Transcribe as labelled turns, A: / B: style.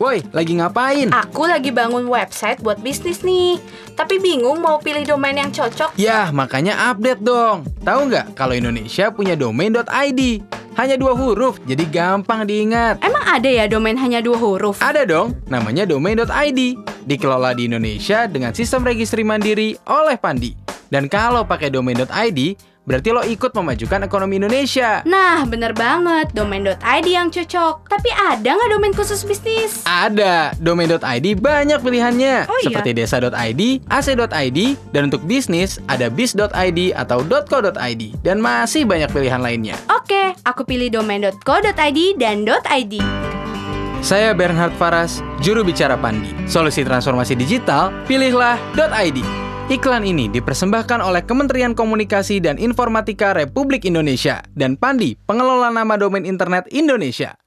A: Woi, lagi ngapain?
B: Aku lagi bangun website buat bisnis nih. Tapi bingung mau pilih domain yang cocok.
A: Yah, makanya update dong. Tahu nggak kalau Indonesia punya domain.id? Hanya dua huruf, jadi gampang diingat.
B: Emang ada ya domain hanya dua huruf?
A: Ada dong, namanya domain.id. Dikelola di Indonesia dengan sistem registri mandiri oleh Pandi. Dan kalau pakai domain.id, berarti lo ikut memajukan ekonomi Indonesia.
B: Nah, bener banget. Domain.id yang cocok. Tapi ada nggak domain khusus bisnis?
A: Ada, domain.id banyak pilihannya.
B: Oh iya?
A: Seperti desa.id, ac.id, dan untuk bisnis ada bis.id atau .co.id. Dan masih banyak pilihan lainnya.
B: Oke, aku pilih domain.co.id dan .id.
A: Saya Bernhard Faras, juru bicara Pandi. Solusi transformasi digital, pilihlah .id. Iklan ini dipersembahkan oleh Kementerian Komunikasi dan Informatika Republik Indonesia dan Pandi, pengelola nama domain internet Indonesia.